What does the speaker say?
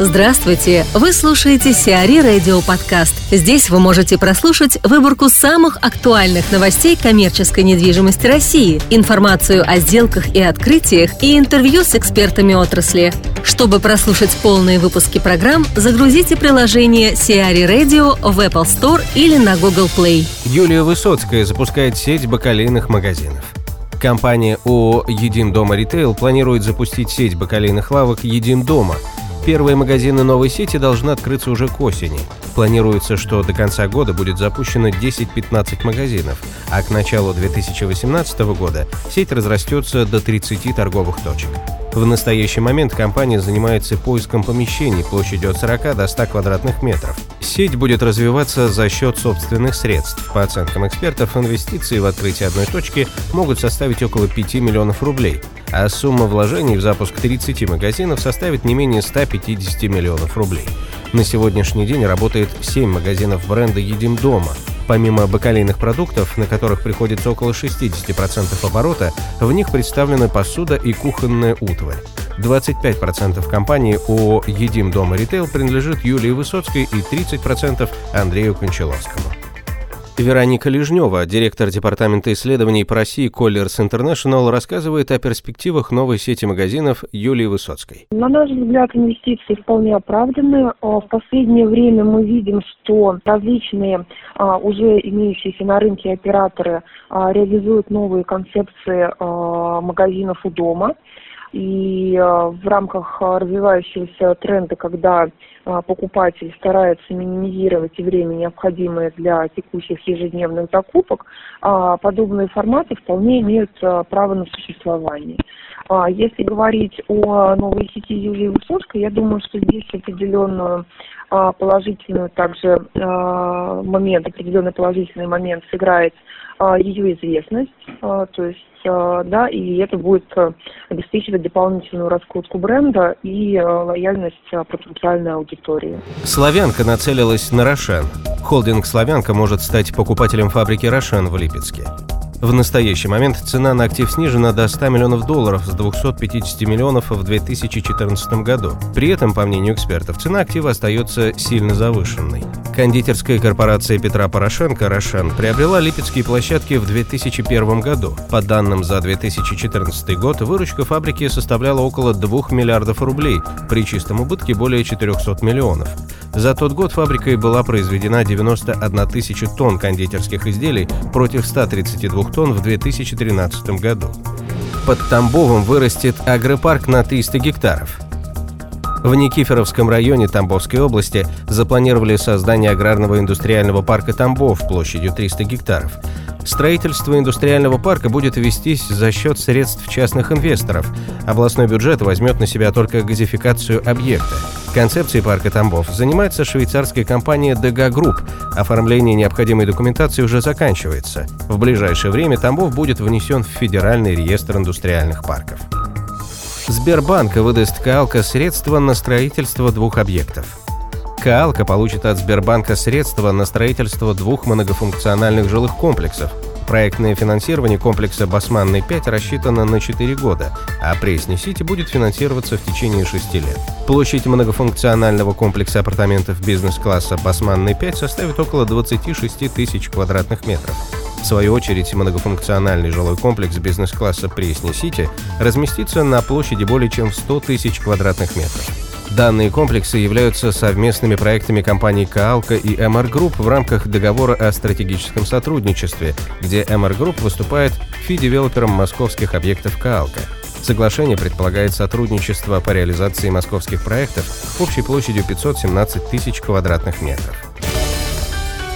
Здравствуйте! Вы слушаете Сиари Радио Подкаст. Здесь вы можете прослушать выборку самых актуальных новостей коммерческой недвижимости России, информацию о сделках и открытиях и интервью с экспертами отрасли. Чтобы прослушать полные выпуски программ, загрузите приложение Сиари Radio в Apple Store или на Google Play. Юлия Высоцкая запускает сеть бакалейных магазинов. Компания ООО «Един дома Ритейл» планирует запустить сеть бакалейных лавок «Един дома», Первые магазины новой сети должны открыться уже к осени. Планируется, что до конца года будет запущено 10-15 магазинов, а к началу 2018 года сеть разрастется до 30 торговых точек. В настоящий момент компания занимается поиском помещений площадью от 40 до 100 квадратных метров. Сеть будет развиваться за счет собственных средств. По оценкам экспертов, инвестиции в открытие одной точки могут составить около 5 миллионов рублей, а сумма вложений в запуск 30 магазинов составит не менее 150 миллионов рублей. На сегодняшний день работает 7 магазинов бренда «Едим дома», Помимо бакалейных продуктов, на которых приходится около 60% оборота, в них представлены посуда и кухонная утварь. 25% компании ООО «Едим дома ритейл» принадлежит Юлии Высоцкой и 30% Андрею Кончаловскому. Вероника Лежнева, директор Департамента исследований по России Colliers International, рассказывает о перспективах новой сети магазинов Юлии Высоцкой. На наш взгляд, инвестиции вполне оправданы. А, в последнее время мы видим, что различные а, уже имеющиеся на рынке операторы а, реализуют новые концепции магазинов у дома. И в рамках развивающегося тренда, когда а, покупатель старается минимизировать время, необходимое для текущих ежедневных закупок, а, подобные форматы вполне имеют а, право на существование. Если говорить о новой сети Юлии Высоцкой, я думаю, что здесь определенную положительную также момент, определенный положительный момент сыграет ее известность, то есть да, и это будет обеспечивать дополнительную раскрутку бренда и лояльность потенциальной аудитории. Славянка нацелилась на Рошен. Холдинг «Славянка» может стать покупателем фабрики «Рошен» в Липецке. В настоящий момент цена на актив снижена до 100 миллионов долларов с 250 миллионов в 2014 году. При этом, по мнению экспертов, цена актива остается сильно завышенной. Кондитерская корпорация Петра Порошенко «Рошен» приобрела липецкие площадки в 2001 году. По данным за 2014 год, выручка фабрики составляла около 2 миллиардов рублей, при чистом убытке более 400 миллионов. За тот год фабрикой была произведена 91 тысяча тонн кондитерских изделий против 132 тонн в 2013 году. Под Тамбовом вырастет агропарк на 300 гектаров. В Никифоровском районе Тамбовской области запланировали создание аграрного индустриального парка Тамбов площадью 300 гектаров – Строительство индустриального парка будет вестись за счет средств частных инвесторов. Областной бюджет возьмет на себя только газификацию объекта. Концепцией парка Тамбов занимается швейцарская компания DG Group. Оформление необходимой документации уже заканчивается. В ближайшее время Тамбов будет внесен в Федеральный реестр индустриальных парков. Сбербанк выдаст Калка средства на строительство двух объектов – Каалка получит от Сбербанка средства на строительство двух многофункциональных жилых комплексов. Проектное финансирование комплекса «Басманный-5» рассчитано на 4 года, а Пресни-Сити будет финансироваться в течение 6 лет. Площадь многофункционального комплекса апартаментов бизнес-класса «Басманный-5» составит около 26 тысяч квадратных метров. В свою очередь, многофункциональный жилой комплекс бизнес-класса Пресни-Сити разместится на площади более чем в 100 тысяч квадратных метров. Данные комплексы являются совместными проектами компаний «Coalco» и MR Group в рамках договора о стратегическом сотрудничестве, где MR Group выступает fee-девелопером московских объектов «Coalco». Соглашение предполагает сотрудничество по реализации московских проектов общей площадью 517 тысяч квадратных метров.